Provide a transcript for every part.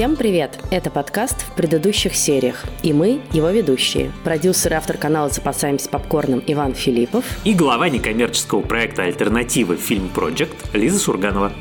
Всем привет! Это подкаст в предыдущих сериях. И мы, его ведущие. Продюсер и автор канала «Запасаемся попкорном» Иван Филиппов. И глава некоммерческого проекта «Альтернативы Фильм Project Лиза Сурганова.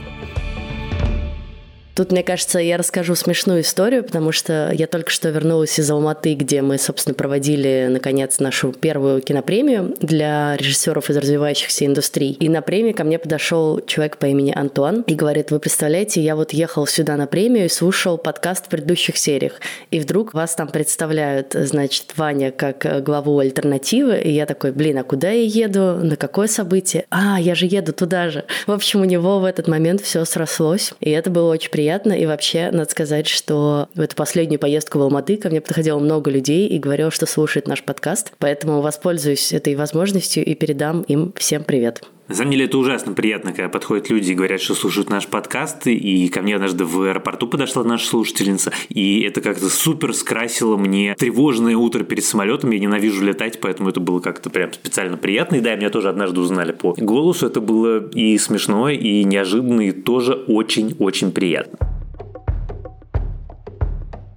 Тут, мне кажется, я расскажу смешную историю, потому что я только что вернулась из Алматы, где мы, собственно, проводили, наконец, нашу первую кинопремию для режиссеров из развивающихся индустрий. И на премии ко мне подошел человек по имени Антуан и говорит, вы представляете, я вот ехал сюда на премию и слушал подкаст в предыдущих сериях, и вдруг вас там представляют, значит, Ваня как главу альтернативы, и я такой, блин, а куда я еду, на какое событие? А, я же еду туда же. В общем, у него в этот момент все срослось, и это было очень приятно приятно. И вообще, надо сказать, что в эту последнюю поездку в Алматы ко мне подходило много людей и говорило, что слушает наш подкаст. Поэтому воспользуюсь этой возможностью и передам им всем привет. На самом деле это ужасно приятно, когда подходят люди и говорят, что слушают наш подкаст. И ко мне однажды в аэропорту подошла наша слушательница, и это как-то супер скрасило мне тревожное утро перед самолетом. Я ненавижу летать, поэтому это было как-то прям специально приятно. И да, меня тоже однажды узнали по голосу. Это было и смешно, и неожиданно, и тоже очень-очень приятно.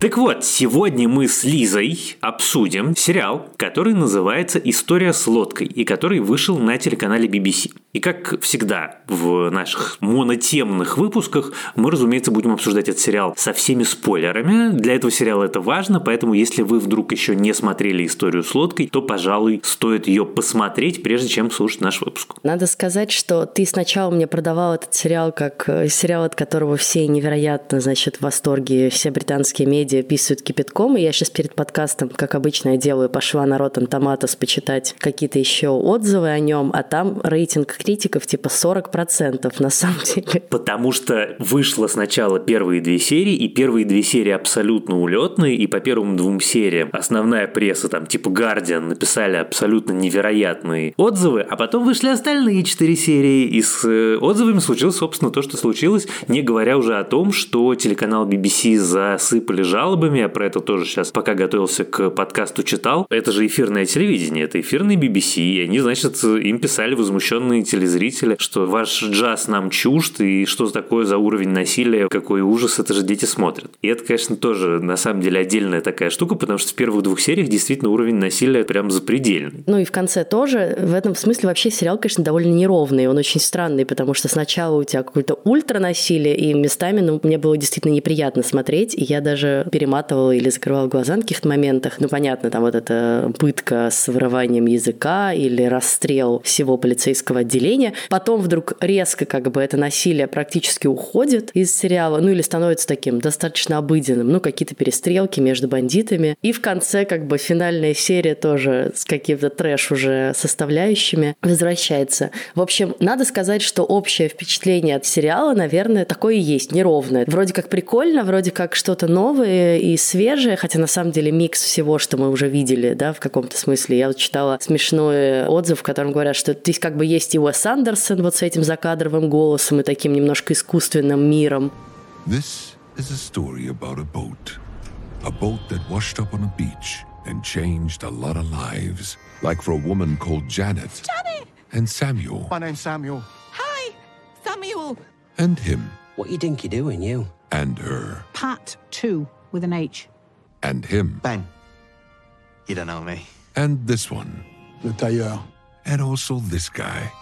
Так вот, сегодня мы с Лизой обсудим сериал, который называется «История с лодкой» и который вышел на телеканале BBC. И как всегда в наших монотемных выпусках мы, разумеется, будем обсуждать этот сериал со всеми спойлерами. Для этого сериала это важно, поэтому если вы вдруг еще не смотрели «Историю с лодкой», то, пожалуй, стоит ее посмотреть, прежде чем слушать наш выпуск. Надо сказать, что ты сначала мне продавал этот сериал как э, сериал, от которого все невероятно, значит, в восторге, все британские медиа медиа писают кипятком, и я сейчас перед подкастом, как обычно я делаю, пошла на Rotten Tomatoes почитать какие-то еще отзывы о нем, а там рейтинг критиков типа 40% на самом деле. Потому что вышло сначала первые две серии, и первые две серии абсолютно улетные, и по первым двум сериям основная пресса, там типа Guardian, написали абсолютно невероятные отзывы, а потом вышли остальные четыре серии, и с э, отзывами случилось, собственно, то, что случилось, не говоря уже о том, что телеканал BBC засыпали жалобы жалобами, я про это тоже сейчас, пока готовился к подкасту, читал. Это же эфирное телевидение, это эфирный BBC, и они, значит, им писали возмущенные телезрители, что ваш джаз нам чужд, и что такое за уровень насилия, какой ужас, это же дети смотрят. И это, конечно, тоже, на самом деле, отдельная такая штука, потому что в первых двух сериях действительно уровень насилия прям запредельный. Ну и в конце тоже, в этом смысле вообще сериал, конечно, довольно неровный, он очень странный, потому что сначала у тебя какое-то ультранасилие, и местами, ну, мне было действительно неприятно смотреть, и я даже перематывала или закрывала глаза на каких-то моментах. Ну, понятно, там вот эта пытка с вырыванием языка или расстрел всего полицейского отделения. Потом вдруг резко как бы это насилие практически уходит из сериала, ну или становится таким достаточно обыденным. Ну, какие-то перестрелки между бандитами. И в конце как бы финальная серия тоже с каким-то трэш уже составляющими возвращается. В общем, надо сказать, что общее впечатление от сериала, наверное, такое и есть, неровное. Вроде как прикольно, вроде как что-то новое, и свежее, хотя на самом деле микс всего, что мы уже видели, да, в каком-то смысле. Я вот читала смешной отзыв, в котором говорят, что здесь как бы есть и Уэс Андерсон вот с этим закадровым голосом и таким немножко искусственным миром. This is a story about a boat. A boat that washed up on a beach and changed a lot of lives. Like for a woman called Janet. Janet! And Samuel. My name's Samuel. Hi, Samuel. And him. What you think you're doing, you? And her. Pat, too with an H. And him. Ben. You don't know me. And this one. Le tailleur. And also this guy.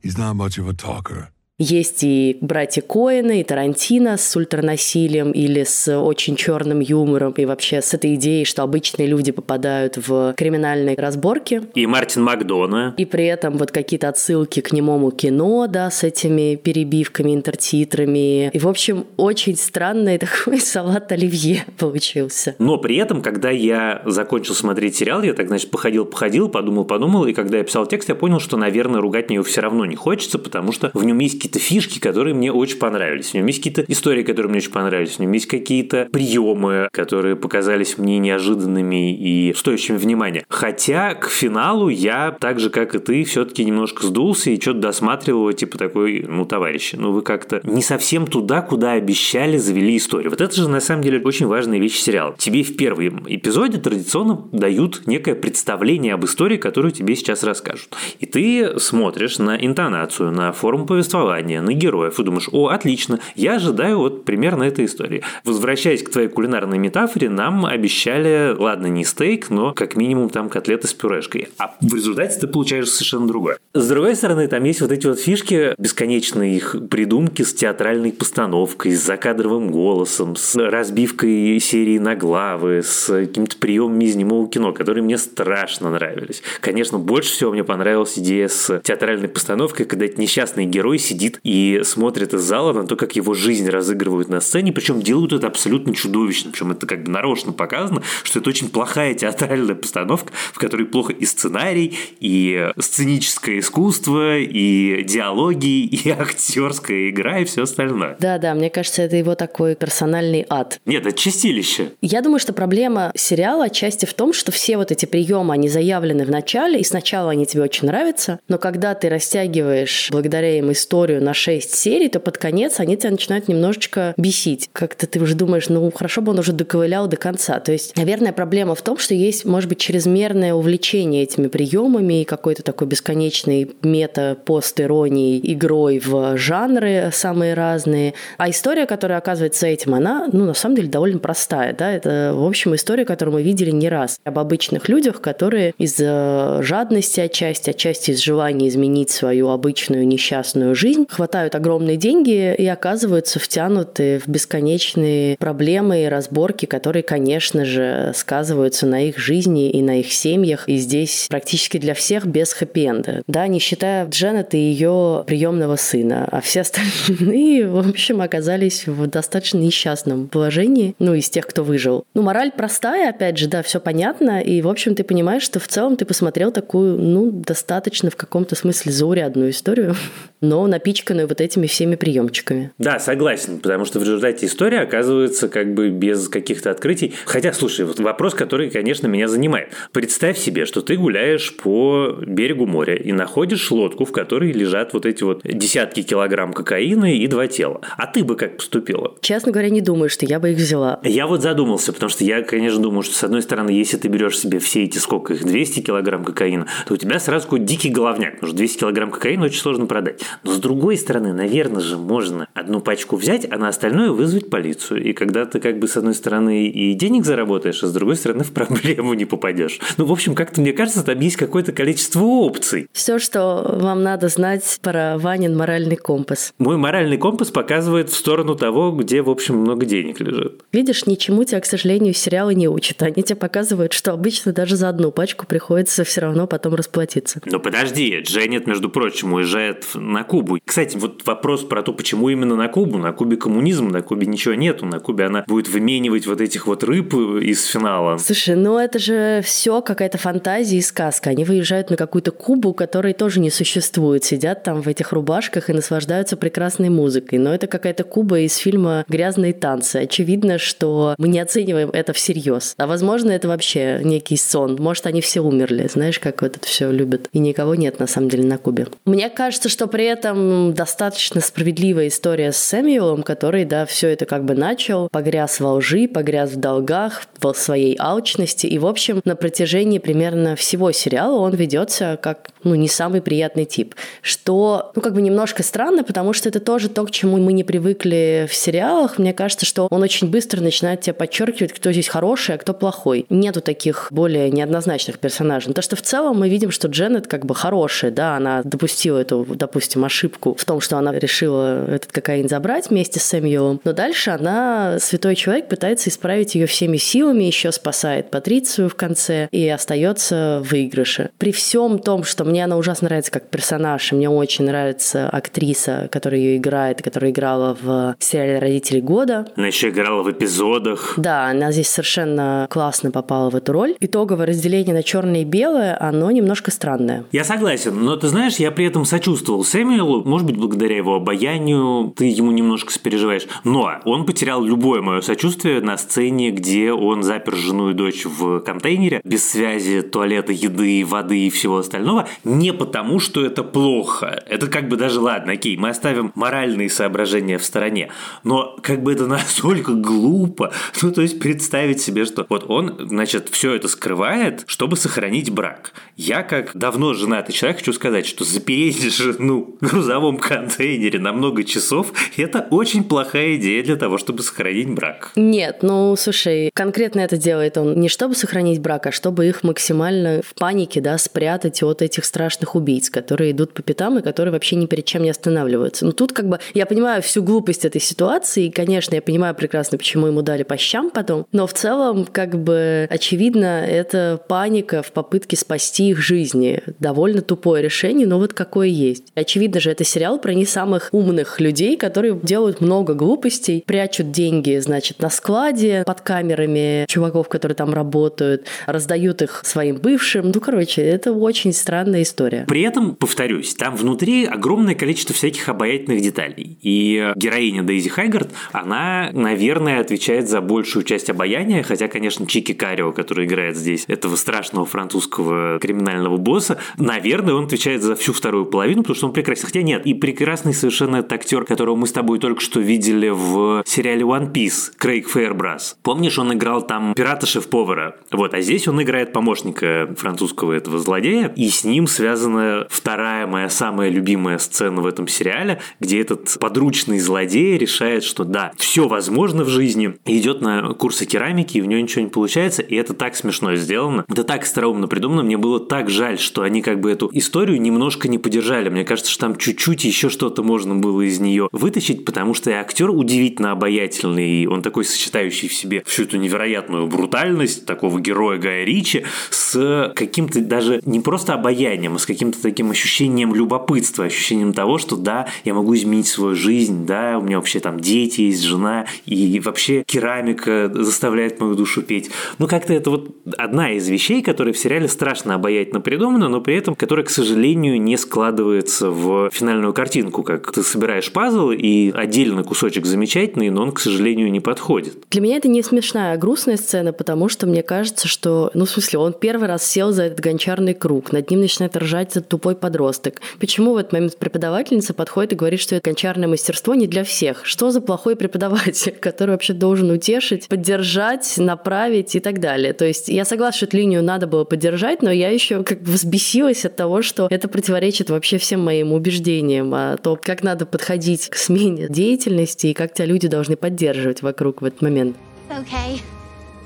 He's not much of a talker. Есть и братья Коэна, и Тарантино с ультранасилием или с очень черным юмором, и вообще с этой идеей, что обычные люди попадают в криминальные разборки. И Мартин Макдона. И при этом вот какие-то отсылки к немому кино, да, с этими перебивками, интертитрами. И, в общем, очень странный такой салат оливье получился. Но при этом, когда я закончил смотреть сериал, я так, значит, походил-походил, подумал-подумал, и когда я писал текст, я понял, что, наверное, ругать мне его все равно не хочется, потому что в нем есть какие-то фишки, которые мне очень понравились. В нем есть какие-то истории, которые мне очень понравились. В нем есть какие-то приемы, которые показались мне неожиданными и стоящими внимания. Хотя к финалу я, так же, как и ты, все-таки немножко сдулся и что-то досматривал типа такой, ну, товарищи, ну вы как-то не совсем туда, куда обещали, завели историю. Вот это же, на самом деле, очень важная вещь сериала. Тебе в первом эпизоде традиционно дают некое представление об истории, которую тебе сейчас расскажут. И ты смотришь на интонацию, на форму повествования, желания на героев, и думаешь, о, отлично, я ожидаю вот примерно этой истории. Возвращаясь к твоей кулинарной метафоре, нам обещали, ладно, не стейк, но как минимум там котлеты с пюрешкой. А в результате ты получаешь совершенно другое. С другой стороны, там есть вот эти вот фишки, бесконечные их придумки с театральной постановкой, с закадровым голосом, с разбивкой серии на главы, с каким-то приемами из немого кино, которые мне страшно нравились. Конечно, больше всего мне понравилась идея с театральной постановкой, когда этот несчастный герой сидит и смотрит из зала на то, как его жизнь разыгрывают на сцене, причем делают это абсолютно чудовищно, причем это как бы нарочно показано, что это очень плохая театральная постановка, в которой плохо и сценарий, и сценическое искусство, и диалоги, и актерская игра, и все остальное. Да-да, мне кажется, это его такой персональный ад. Нет, это чистилище. Я думаю, что проблема сериала отчасти в том, что все вот эти приемы, они заявлены в начале, и сначала они тебе очень нравятся, но когда ты растягиваешь благодаря им историю на 6 серий, то под конец они тебя начинают немножечко бесить. Как-то ты уже думаешь, ну хорошо бы он уже доковылял до конца. То есть, наверное, проблема в том, что есть, может быть, чрезмерное увлечение этими приемами и какой-то такой бесконечный мета-пост иронией, игрой в жанры самые разные. А история, которая оказывается этим, она, ну, на самом деле, довольно простая. Да? Это, в общем, история, которую мы видели не раз. Об обычных людях, которые из жадности отчасти, отчасти из желания изменить свою обычную несчастную жизнь, хватают огромные деньги и оказываются втянуты в бесконечные проблемы и разборки, которые, конечно же, сказываются на их жизни и на их семьях. И здесь практически для всех без хэппи-энда. Да, не считая Дженнет и ее приемного сына. А все остальные, в общем, оказались в достаточно несчастном положении. Ну, из тех, кто выжил. Ну, мораль простая, опять же, да, все понятно. И, в общем, ты понимаешь, что в целом ты посмотрел такую, ну, достаточно в каком-то смысле заурядную историю, но напичканную вот этими всеми приемчиками. Да, согласен, потому что в результате история оказывается как бы без каких-то открытий. Хотя, слушай, вот вопрос, который, конечно, меня занимает. Представь себе, что ты гуляешь по берегу моря и находишь лодку, в которой лежат вот эти вот десятки килограмм кокаина и два тела. А ты бы как поступила? Честно говоря, не думаю, что я бы их взяла. Я вот задумался, потому что я, конечно, думаю, что с одной стороны, если ты берешь себе все эти, сколько их, 200 килограмм кокаина, то у тебя сразу какой дикий головняк, потому что 200 килограмм кокаина очень сложно продать. Но с другой стороны, наверное же, можно одну пачку взять, а на остальное вызвать полицию. И когда ты как бы с одной стороны и денег заработаешь, а с другой стороны в проблему не попадешь. Ну, в общем, как-то мне кажется, там есть какое-то количество опций. Все, что вам надо знать про Ванин моральный компас. Мой моральный компас показывает в сторону того, где, в общем, много денег лежит. Видишь, ничему тебя, к сожалению, сериалы не учат. Они тебе показывают, что обычно даже за одну пачку приходится все равно потом расплатиться. Но подожди, Дженнет, между прочим, уезжает на Кубу. Кстати, вот вопрос про то, почему именно на Кубу. На Кубе коммунизм, на Кубе ничего нету. На Кубе она будет выменивать вот этих вот рыб из финала. Слушай, ну это же все какая-то фантазия и сказка. Они выезжают на какую-то Кубу, которой тоже не существует. Сидят там в этих рубашках и наслаждаются прекрасной музыкой. Но это какая-то Куба из фильма «Грязные танцы». Очевидно, что мы не оцениваем это всерьез. А возможно, это вообще некий сон. Может, они все умерли. Знаешь, как вот это все любят. И никого нет, на самом деле, на Кубе. Мне кажется, что при этом достаточно справедливая история с Сэмюэлом, который, да, все это как бы начал, погряз во лжи, погряз в долгах, в своей алчности. И, в общем, на протяжении примерно всего сериала он ведется как, ну, не самый приятный тип. Что, ну, как бы немножко странно, потому что это тоже то, к чему мы не привыкли в сериалах. Мне кажется, что он очень быстро начинает тебя подчеркивать, кто здесь хороший, а кто плохой. Нету таких более неоднозначных персонажей. То, что в целом мы видим, что Дженнет как бы хорошая, да, она допустила эту, допустим, ошибку в том, что она решила этот кокаин забрать вместе с Сэмюэлом. Но дальше она, святой человек, пытается исправить ее всеми силами, еще спасает Патрицию в конце и остается в выигрыше. При всем том, что мне она ужасно нравится как персонаж, и мне очень нравится актриса, которая ее играет, которая играла в сериале «Родители года». Она еще играла в эпизодах. Да, она здесь совершенно классно попала в эту роль. Итоговое разделение на черное и белое, оно немножко странное. Я согласен, но ты знаешь, я при этом сочувствовал Сэмюэлу, может быть, благодаря его обаянию ты ему немножко сопереживаешь, но он потерял любое мое сочувствие на сцене, где он запер жену и дочь в контейнере, без связи туалета, еды, воды и всего остального, не потому, что это плохо. Это как бы даже ладно, окей, мы оставим моральные соображения в стороне, но как бы это настолько глупо, ну то есть представить себе, что вот он, значит, все это скрывает, чтобы сохранить брак. Я, как давно женатый человек, хочу сказать, что запереть жену в грузовом контейнере на много часов – это очень плохая идея для того, чтобы сохранить брак. Нет, ну, слушай, конкретно это делает он не чтобы сохранить брак, а чтобы их максимально в панике, да, спрятать от этих страшных убийц, которые идут по пятам и которые вообще ни перед чем не останавливаются. Но тут как бы я понимаю всю глупость этой ситуации, и, конечно, я понимаю прекрасно, почему ему дали по щам потом, но в целом, как бы, очевидно, это паника в попытке спасти их жизни. Довольно тупое решение, но вот какое есть. Очевидно же, это сериал про не самых умных людей, которые делают много глупостей, прячут деньги, значит, на складе под камерами чуваков, которые там работают, раздают их своим бывшим. Ну, короче, это очень странная история. При этом, повторюсь, там внутри огромное количество всяких обаятельных деталей. И героиня Дейзи Хайгард, она, наверное, отвечает за большую часть обаяния, хотя, конечно, Чики Карио, который играет здесь этого страшного французского криминального босса, наверное, он отвечает за всю вторую половину, потому что он прекрасен. Хотя нет, и прекрасный совершенно этот актер, которого мы с тобой только что видели в сериале One Piece, Крейг Фейербрас. Помнишь, он играл там пирата шеф-повара? Вот, а здесь он играет помощника французского этого злодея, и с ним связана вторая моя самая любимая сцена в этом сериале, где этот подручный злодей решает, что да, все возможно в жизни, идет на курсы керамики, и у него ничего не получается, и это так смешно сделано, это так остроумно придумано, мне было так жаль, что они как бы эту историю немножко не поддержали. Мне кажется, что там чуть-чуть еще что-то можно было из нее вытащить, потому что актер удивительно обаятельный, и он такой сочетающий в себе всю эту невероятную брутальность такого героя Гая Ричи с каким-то даже не просто обаянием, а с каким-то таким ощущением любопытства, ощущением того, что да, я могу изменить свою жизнь, да, у меня вообще там дети есть, жена, и вообще керамика заставляет мою душу петь. Ну, как-то это вот одна из вещей, которые в сериале страшно обаятельно придумана, но при этом, которая, к сожалению, не складывается в финальную картинку, как ты собираешь пазл, и отдельный кусочек замечательный, но он, к сожалению, не подходит. Для меня это не смешная, а грустная сцена, потому что мне кажется, что, ну, в смысле, он первый раз сел за этот гончарный круг, над ним начинает ржать этот тупой подросток. Почему в этот момент преподавательница подходит и говорит, что это гончарное мастерство не для всех? Что за плохой преподаватель, который вообще должен утешить, поддержать, направить и так далее? То есть я согласна, что эту линию надо было поддержать, но я еще как бы взбесилась от того, что это противоречит вообще всем моим убеждениям о том, как надо подходить к смене деятельности и как тебя люди должны поддерживать вокруг в этот момент. Okay.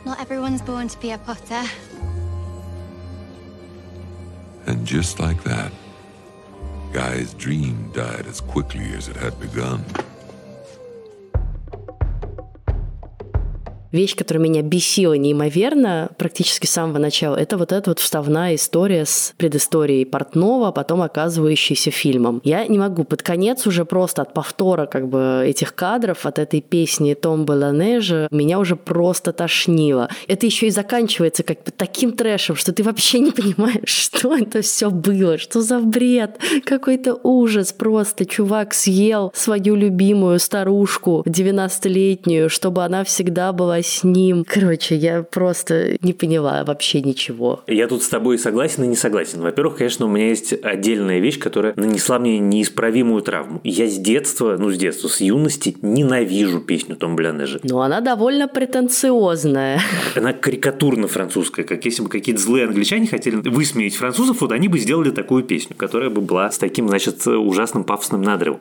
Not everyone's born to be a potter. And just like that, Guy's dream died as quickly as it had begun. Вещь, которая меня бесила неимоверно практически с самого начала, это вот эта вот вставная история с предысторией Портнова, потом оказывающейся фильмом. Я не могу под конец уже просто от повтора как бы этих кадров, от этой песни Том Беланежа, меня уже просто тошнило. Это еще и заканчивается как бы таким трэшем, что ты вообще не понимаешь, что это все было, что за бред, какой-то ужас просто. Чувак съел свою любимую старушку 90-летнюю, чтобы она всегда была с ним. Короче, я просто не поняла вообще ничего. Я тут с тобой согласен и не согласен. Во-первых, конечно, у меня есть отдельная вещь, которая нанесла мне неисправимую травму. Я с детства, ну с детства, с юности ненавижу песню Том Блянежа. Но она довольно претенциозная. Она карикатурно французская, как если бы какие-то злые англичане хотели высмеять французов, вот они бы сделали такую песню, которая бы была с таким, значит, ужасным пафосным надрывом.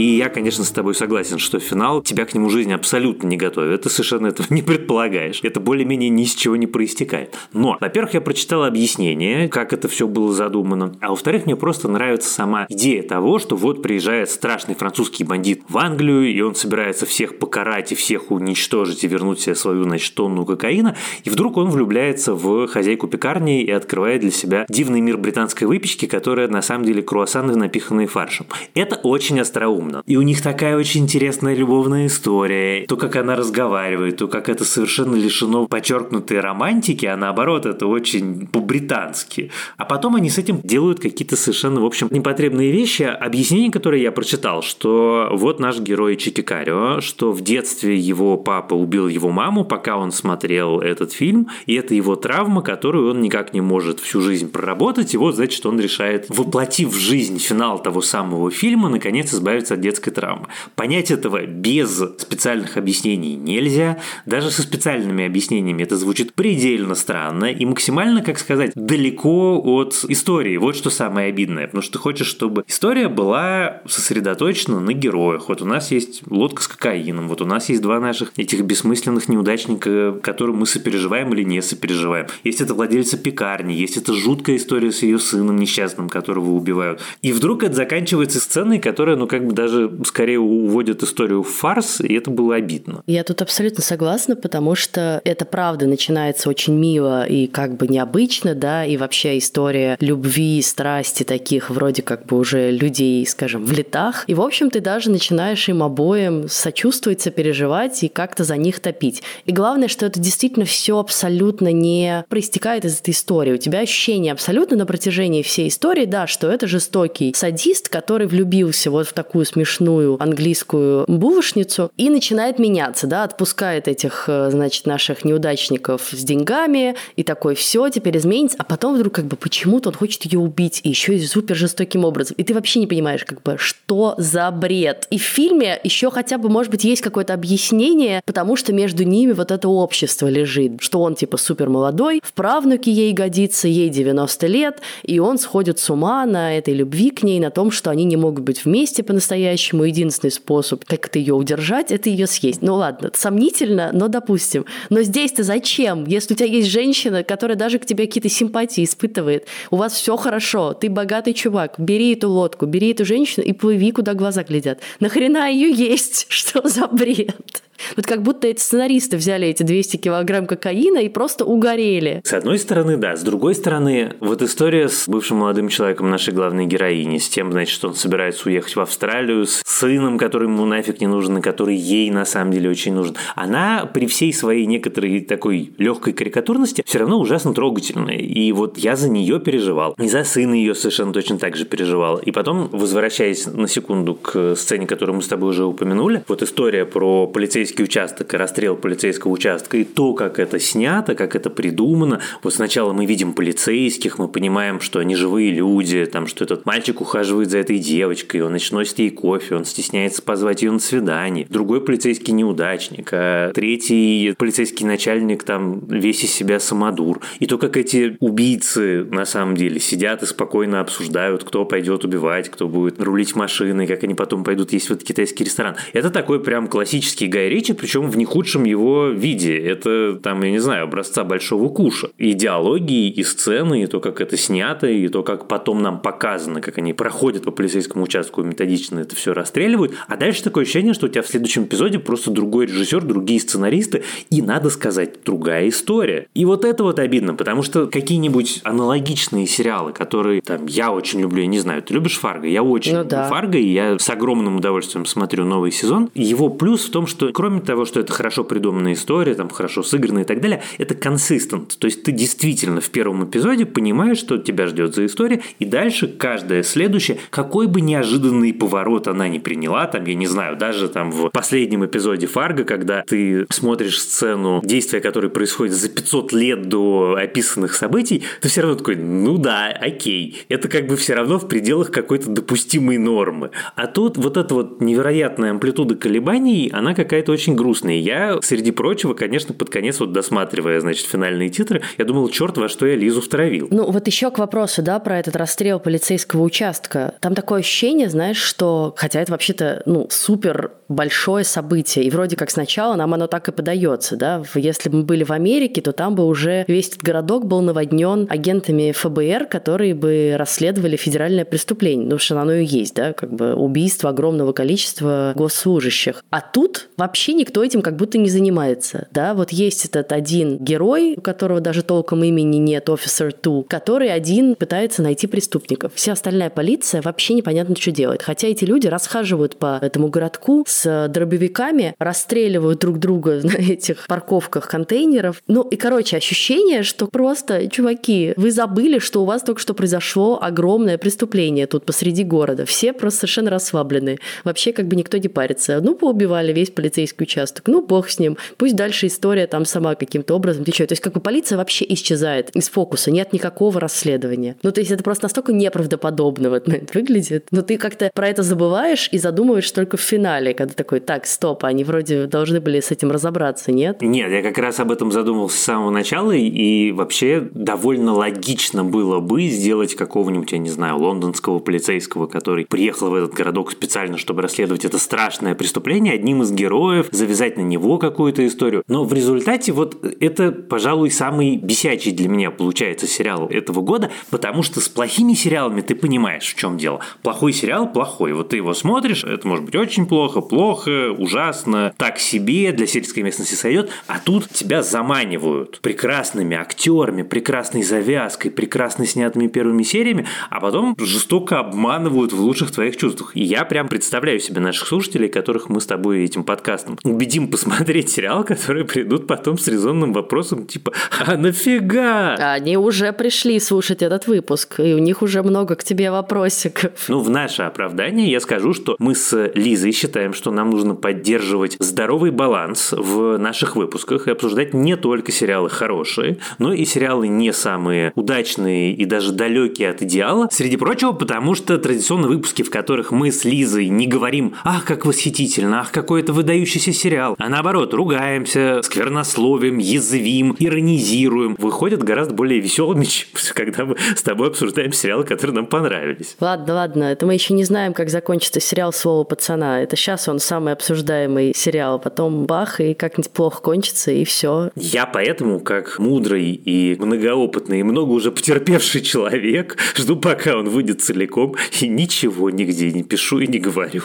И я, конечно, с тобой согласен, что финал тебя к нему жизнь абсолютно не готовит. Ты совершенно этого не предполагаешь. Это более-менее ни с чего не проистекает. Но, во-первых, я прочитал объяснение, как это все было задумано. А во-вторых, мне просто нравится сама идея того, что вот приезжает страшный французский бандит в Англию, и он собирается всех покарать и всех уничтожить и вернуть себе свою, значит, тонну кокаина. И вдруг он влюбляется в хозяйку пекарни и открывает для себя дивный мир британской выпечки, которая на самом деле круассаны, напиханные фаршем. Это очень остроумно стрёмно. И у них такая очень интересная любовная история. То, как она разговаривает, то, как это совершенно лишено подчеркнутой романтики, а наоборот, это очень по-британски. А потом они с этим делают какие-то совершенно, в общем, непотребные вещи. Объяснение, которое я прочитал, что вот наш герой Чикикарио, что в детстве его папа убил его маму, пока он смотрел этот фильм, и это его травма, которую он никак не может всю жизнь проработать, и вот, значит, он решает, воплотив в жизнь финал того самого фильма, наконец избавиться от детской травмы. Понять этого без специальных объяснений нельзя, даже со специальными объяснениями это звучит предельно странно и максимально, как сказать, далеко от истории. Вот что самое обидное, потому что ты хочешь, чтобы история была сосредоточена на героях. Вот у нас есть лодка с кокаином, вот у нас есть два наших этих бессмысленных неудачника, которым мы сопереживаем или не сопереживаем. Есть это владельца пекарни, есть это жуткая история с ее сыном несчастным, которого убивают. И вдруг это заканчивается сценой, которая, ну, как бы даже скорее уводит историю в фарс, и это было обидно. Я тут абсолютно согласна, потому что это правда начинается очень мило и как бы необычно, да, и вообще история любви, страсти таких вроде как бы уже людей, скажем, в летах. И, в общем, ты даже начинаешь им обоим сочувствовать, сопереживать и как-то за них топить. И главное, что это действительно все абсолютно не проистекает из этой истории. У тебя ощущение абсолютно на протяжении всей истории, да, что это жестокий садист, который влюбился вот в такую смешную английскую булочницу и начинает меняться, да, отпускает этих, э, значит, наших неудачников с деньгами и такой, все, теперь изменится, а потом вдруг как бы почему-то он хочет ее убить, и еще и супер жестоким образом. И ты вообще не понимаешь, как бы, что за бред. И в фильме еще хотя бы, может быть, есть какое-то объяснение, потому что между ними вот это общество лежит, что он типа супер молодой, в правнуке ей годится, ей 90 лет, и он сходит с ума на этой любви к ней, на том, что они не могут быть вместе по-настоящему. Единственный способ как-то ее удержать, это ее съесть. Ну ладно, сомнительно, но допустим. Но здесь-то зачем? Если у тебя есть женщина, которая даже к тебе какие-то симпатии испытывает, у вас все хорошо, ты богатый чувак, бери эту лодку, бери эту женщину и плыви, куда глаза глядят. Нахрена ее есть? Что за бред? Вот как будто эти сценаристы взяли эти 200 килограмм кокаина и просто угорели. С одной стороны, да. С другой стороны, вот история с бывшим молодым человеком нашей главной героини, с тем, значит, что он собирается уехать в Австралию, с сыном, который ему нафиг не нужен, и который ей на самом деле очень нужен. Она при всей своей некоторой такой легкой карикатурности все равно ужасно трогательная. И вот я за нее переживал. И за сына ее совершенно точно так же переживал. И потом, возвращаясь на секунду к сцене, которую мы с тобой уже упомянули, вот история про полицейский полицейский участок и расстрел полицейского участка, и то, как это снято, как это придумано. Вот сначала мы видим полицейских, мы понимаем, что они живые люди, там, что этот мальчик ухаживает за этой девочкой, он ночь ей кофе, он стесняется позвать ее на свидание. Другой полицейский неудачник, а третий полицейский начальник там весь из себя самодур. И то, как эти убийцы на самом деле сидят и спокойно обсуждают, кто пойдет убивать, кто будет рулить машиной, как они потом пойдут есть в этот китайский ресторан. Это такой прям классический Гай Ричи, причем в не худшем его виде. Это, там, я не знаю, образца большого куша. И диалоги, и сцены, и то, как это снято, и то, как потом нам показано, как они проходят по полицейскому участку и методично это все расстреливают. А дальше такое ощущение, что у тебя в следующем эпизоде просто другой режиссер, другие сценаристы, и, надо сказать, другая история. И вот это вот обидно, потому что какие-нибудь аналогичные сериалы, которые там я очень люблю, я не знаю, ты любишь Фарго? Я очень ну, люблю да. Фарго, и я с огромным удовольствием смотрю новый сезон. Его плюс в том, что кроме кроме того, что это хорошо придуманная история, там хорошо сыграна и так далее, это консистент. То есть ты действительно в первом эпизоде понимаешь, что тебя ждет за история, и дальше каждая следующая, какой бы неожиданный поворот она не приняла, там, я не знаю, даже там в последнем эпизоде Фарго, когда ты смотришь сцену действия, которое происходит за 500 лет до описанных событий, ты все равно такой, ну да, окей, это как бы все равно в пределах какой-то допустимой нормы. А тут вот эта вот невероятная амплитуда колебаний, она какая-то очень грустные. Я, среди прочего, конечно, под конец, вот досматривая, значит, финальные титры, я думал, черт, во что я Лизу втравил. Ну, вот еще к вопросу, да, про этот расстрел полицейского участка. Там такое ощущение, знаешь, что, хотя это вообще-то, ну, супер большое событие, и вроде как сначала нам оно так и подается, да, если бы мы были в Америке, то там бы уже весь этот городок был наводнен агентами ФБР, которые бы расследовали федеральное преступление, ну, что оно и есть, да, как бы убийство огромного количества госслужащих. А тут вообще вообще никто этим как будто не занимается, да, вот есть этот один герой, у которого даже толком имени нет, Officer 2, который один пытается найти преступников. Вся остальная полиция вообще непонятно, что делает. Хотя эти люди расхаживают по этому городку с дробовиками, расстреливают друг друга на этих парковках контейнеров. Ну и, короче, ощущение, что просто, чуваки, вы забыли, что у вас только что произошло огромное преступление тут посреди города. Все просто совершенно расслаблены. Вообще как бы никто не парится. Ну, поубивали весь полицейский участок. Ну, бог с ним. Пусть дальше история там сама каким-то образом течет. То есть как бы полиция вообще исчезает из фокуса. Нет никакого расследования. Ну, то есть это просто настолько неправдоподобно в этот момент выглядит. Но ты как-то про это забываешь и задумываешь только в финале, когда такой, так, стоп, они вроде должны были с этим разобраться, нет? Нет, я как раз об этом задумался с самого начала, и вообще довольно логично было бы сделать какого-нибудь, я не знаю, лондонского полицейского, который приехал в этот городок специально, чтобы расследовать это страшное преступление, одним из героев, завязать на него какую-то историю. Но в результате вот это, пожалуй, самый бесячий для меня получается сериал этого года, потому что с плохими сериалами ты понимаешь, в чем дело. Плохой сериал плохой. Вот ты его смотришь, это может быть очень плохо, плохо, ужасно, так себе, для сельской местности сойдет, а тут тебя заманивают прекрасными актерами, прекрасной завязкой, прекрасно снятыми первыми сериями, а потом жестоко обманывают в лучших твоих чувствах. И я прям представляю себе наших слушателей, которых мы с тобой этим подкастом убедим посмотреть сериал, которые придут потом с резонным вопросом типа «А нафига?» Они уже пришли слушать этот выпуск, и у них уже много к тебе вопросиков. Ну, в наше оправдание я скажу, что мы с Лизой считаем, что нам нужно поддерживать здоровый баланс в наших выпусках и обсуждать не только сериалы хорошие, но и сериалы не самые удачные и даже далекие от идеала. Среди прочего, потому что традиционно выпуски, в которых мы с Лизой не говорим «Ах, как восхитительно! Ах, какой это выдающийся сериал!» а наоборот, ругаемся, сквернословим, язвим, иронизируем, выходят гораздо более веселыми, чем когда мы с тобой обсуждаем сериалы, которые нам понравились. Ладно, ладно, это мы еще не знаем, как закончится сериал «Слово пацана». Это сейчас он самый обсуждаемый сериал, потом бах, и как-нибудь плохо кончится, и все. Я поэтому, как мудрый и многоопытный, и много уже потерпевший человек, жду, пока он выйдет целиком, и ничего нигде не пишу и не говорю.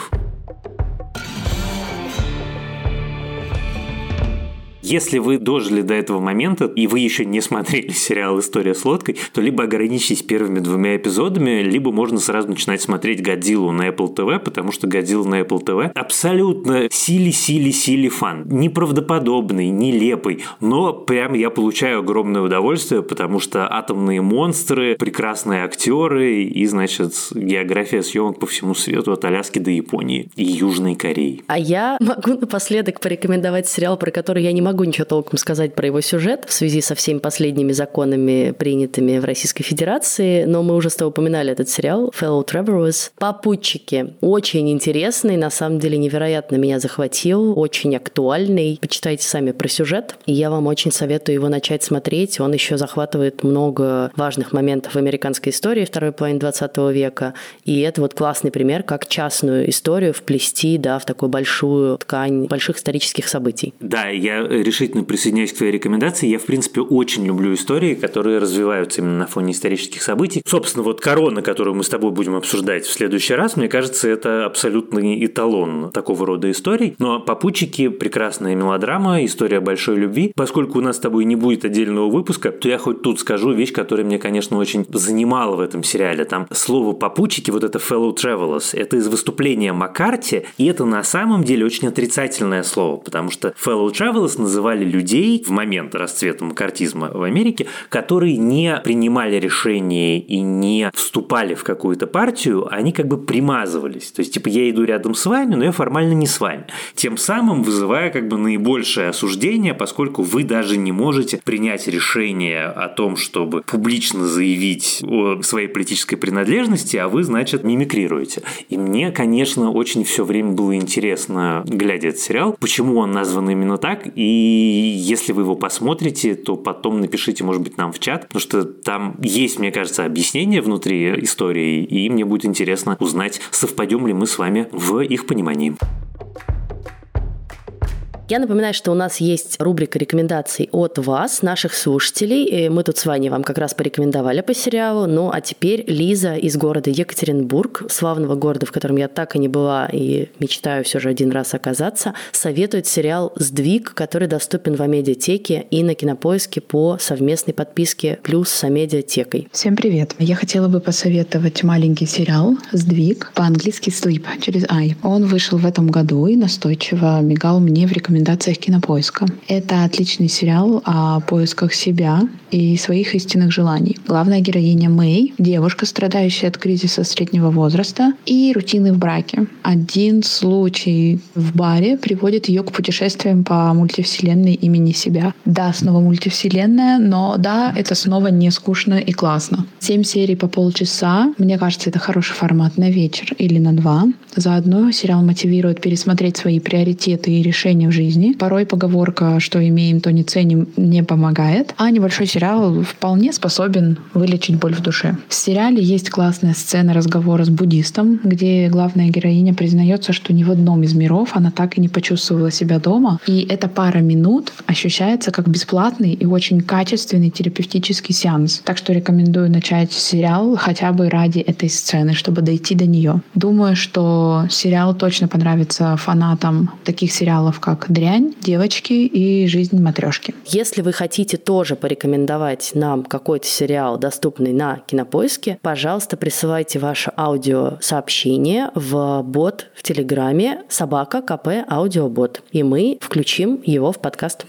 Если вы дожили до этого момента, и вы еще не смотрели сериал «История с лодкой», то либо ограничьтесь первыми двумя эпизодами, либо можно сразу начинать смотреть «Годзиллу» на Apple TV, потому что «Годзилла» на Apple TV абсолютно сили-сили-сили фан. Неправдоподобный, нелепый, но прям я получаю огромное удовольствие, потому что атомные монстры, прекрасные актеры и, значит, география съемок по всему свету от Аляски до Японии и Южной Кореи. А я могу напоследок порекомендовать сериал, про который я не могу могу ничего толком сказать про его сюжет в связи со всеми последними законами, принятыми в Российской Федерации, но мы уже с тобой упоминали этот сериал Fellow Travelers. Попутчики. Очень интересный, на самом деле невероятно меня захватил, очень актуальный. Почитайте сами про сюжет, я вам очень советую его начать смотреть. Он еще захватывает много важных моментов в американской истории второй половины 20 века, и это вот классный пример, как частную историю вплести да, в такую большую ткань больших исторических событий. Да, я решительно присоединяюсь к твоей рекомендации. Я, в принципе, очень люблю истории, которые развиваются именно на фоне исторических событий. Собственно, вот «Корона», которую мы с тобой будем обсуждать в следующий раз, мне кажется, это абсолютный эталон такого рода историй. Но «Попутчики» – прекрасная мелодрама, история большой любви. Поскольку у нас с тобой не будет отдельного выпуска, то я хоть тут скажу вещь, которая мне, конечно, очень занимала в этом сериале. Там слово «попутчики», вот это «fellow travelers», это из выступления Маккарти, и это на самом деле очень отрицательное слово, потому что «fellow travelers» называется называли людей в момент расцвета макартизма в Америке, которые не принимали решения и не вступали в какую-то партию, они как бы примазывались. То есть, типа, я иду рядом с вами, но я формально не с вами. Тем самым вызывая как бы наибольшее осуждение, поскольку вы даже не можете принять решение о том, чтобы публично заявить о своей политической принадлежности, а вы, значит, мимикрируете. И мне, конечно, очень все время было интересно, глядя этот сериал, почему он назван именно так, и если вы его посмотрите, то потом напишите, может быть, нам в чат, потому что там есть, мне кажется, объяснение внутри истории, и мне будет интересно узнать, совпадем ли мы с вами в их понимании. Я напоминаю, что у нас есть рубрика рекомендаций от вас, наших слушателей. И мы тут с вами вам как раз порекомендовали по сериалу. Ну, а теперь Лиза из города Екатеринбург, славного города, в котором я так и не была и мечтаю все же один раз оказаться, советует сериал «Сдвиг», который доступен в Амедиатеке и на Кинопоиске по совместной подписке плюс с Амедиатекой. Всем привет! Я хотела бы посоветовать маленький сериал «Сдвиг», по-английски «Sleep» через «I». Он вышел в этом году и настойчиво мигал мне в рекомендациях Кинопоиска. Это отличный сериал о поисках себя и своих истинных желаний. Главная героиня Мэй — девушка, страдающая от кризиса среднего возраста и рутины в браке. Один случай в баре приводит ее к путешествиям по мультивселенной имени себя. Да, снова мультивселенная, но да, это снова не скучно и классно. Семь серий по полчаса. Мне кажется, это хороший формат на вечер или на два. Заодно сериал мотивирует пересмотреть свои приоритеты и решения в жизни. Порой поговорка «что имеем, то не ценим» не помогает, а небольшой сериал вполне способен вылечить боль в душе. В сериале есть классная сцена разговора с буддистом, где главная героиня признается, что ни в одном из миров она так и не почувствовала себя дома. И эта пара минут ощущается как бесплатный и очень качественный терапевтический сеанс. Так что рекомендую начать сериал хотя бы ради этой сцены, чтобы дойти до нее. Думаю, что сериал точно понравится фанатам таких сериалов, как «Дрянь», «Девочки» и «Жизнь матрешки». Если вы хотите тоже порекомендовать нам какой-то сериал, доступный на Кинопоиске, пожалуйста, присылайте ваше аудиосообщение в бот в Телеграме собака КП Аудиобот, и мы включим его в подкаст.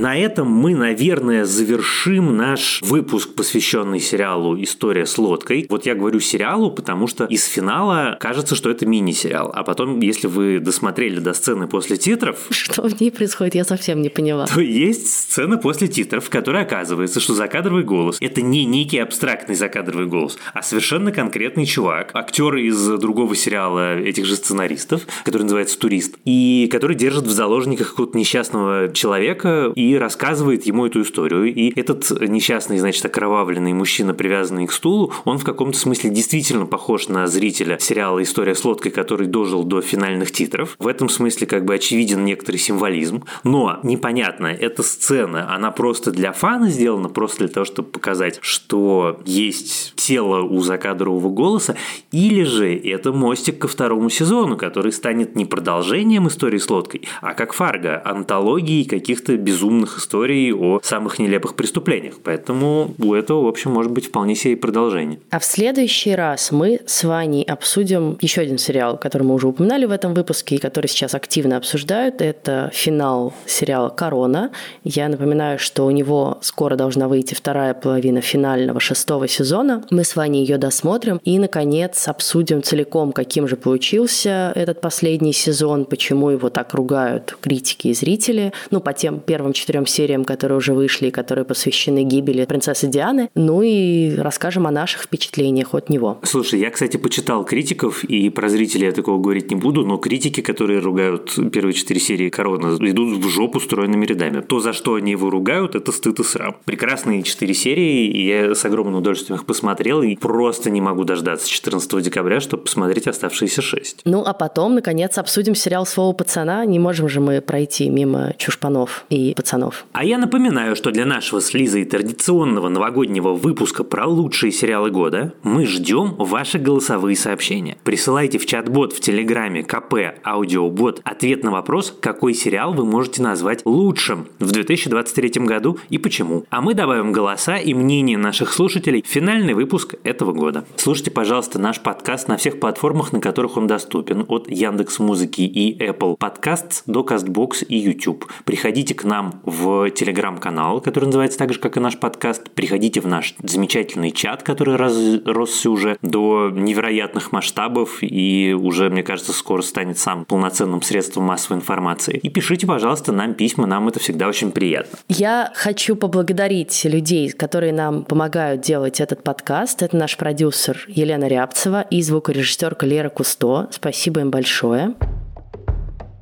На этом мы, наверное, завершим наш выпуск, посвященный сериалу «История с лодкой». Вот я говорю сериалу, потому что из финала кажется, что это мини-сериал. А потом, если вы досмотрели до сцены после титров... Что в ней происходит, я совсем не поняла. То есть сцена после титров, в которой оказывается, что закадровый голос – это не некий абстрактный закадровый голос, а совершенно конкретный чувак, актер из другого сериала этих же сценаристов, который называется «Турист», и который держит в заложниках какого-то несчастного человека и рассказывает ему эту историю. И этот несчастный, значит, окровавленный мужчина, привязанный к стулу, он в каком-то смысле действительно похож на зрителя сериала «История с лодкой», который дожил до финальных титров. В этом смысле как бы очевиден некоторый символизм. Но непонятно, эта сцена, она просто для фана сделана, просто для того, чтобы показать, что есть тело у закадрового голоса, или же это мостик ко второму сезону, который станет не продолжением истории с лодкой, а как Фарго, антологией каких-то безумных безумных историй о самых нелепых преступлениях. Поэтому у этого, в общем, может быть вполне себе и продолжение. А в следующий раз мы с Ваней обсудим еще один сериал, который мы уже упоминали в этом выпуске и который сейчас активно обсуждают. Это финал сериала «Корона». Я напоминаю, что у него скоро должна выйти вторая половина финального шестого сезона. Мы с Ваней ее досмотрим и, наконец, обсудим целиком, каким же получился этот последний сезон, почему его так ругают критики и зрители. Ну, по тем первым четырем сериям, которые уже вышли и которые посвящены гибели принцессы Дианы. Ну и расскажем о наших впечатлениях от него. Слушай, я, кстати, почитал критиков, и про зрителей я такого говорить не буду, но критики, которые ругают первые четыре серии Корона, идут в жопу стройными рядами. То, за что они его ругают, это стыд и срам. Прекрасные четыре серии, и я с огромным удовольствием их посмотрел, и просто не могу дождаться 14 декабря, чтобы посмотреть оставшиеся шесть. Ну, а потом, наконец, обсудим сериал «Слово пацана». Не можем же мы пройти мимо чушпанов и пацанов пацанов. А я напоминаю, что для нашего с Лизой традиционного новогоднего выпуска про лучшие сериалы года мы ждем ваши голосовые сообщения. Присылайте в чат-бот в Телеграме КП Аудиобот ответ на вопрос, какой сериал вы можете назвать лучшим в 2023 году и почему. А мы добавим голоса и мнения наших слушателей в финальный выпуск этого года. Слушайте, пожалуйста, наш подкаст на всех платформах, на которых он доступен, от Яндекс Музыки и Apple Podcasts до Castbox и YouTube. Приходите к нам в телеграм-канал, который называется так же, как и наш подкаст. Приходите в наш замечательный чат, который разросся уже до невероятных масштабов и уже, мне кажется, скоро станет самым полноценным средством массовой информации. И пишите, пожалуйста, нам письма, нам это всегда очень приятно. Я хочу поблагодарить людей, которые нам помогают делать этот подкаст. Это наш продюсер Елена Рябцева и звукорежиссерка Лера Кусто. Спасибо им большое.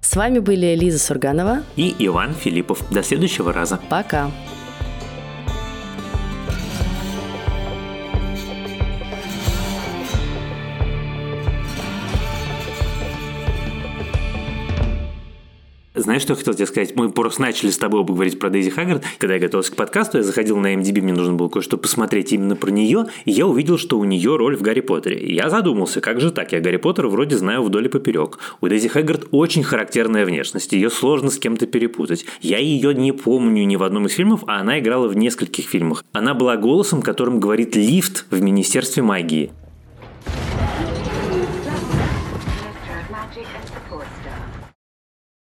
С вами были Лиза Сурганова и Иван Филиппов. До следующего раза. Пока. Знаешь, что я хотел тебе сказать? Мы просто начали с тобой говорить про Дейзи Хаггард. Когда я готовился к подкасту, я заходил на MDB, мне нужно было кое-что посмотреть именно про нее, и я увидел, что у нее роль в Гарри Поттере. И я задумался, как же так? Я Гарри Поттера вроде знаю вдоль и поперек. У Дейзи Хаггард очень характерная внешность, ее сложно с кем-то перепутать. Я ее не помню ни в одном из фильмов, а она играла в нескольких фильмах. Она была голосом, которым говорит лифт в Министерстве магии.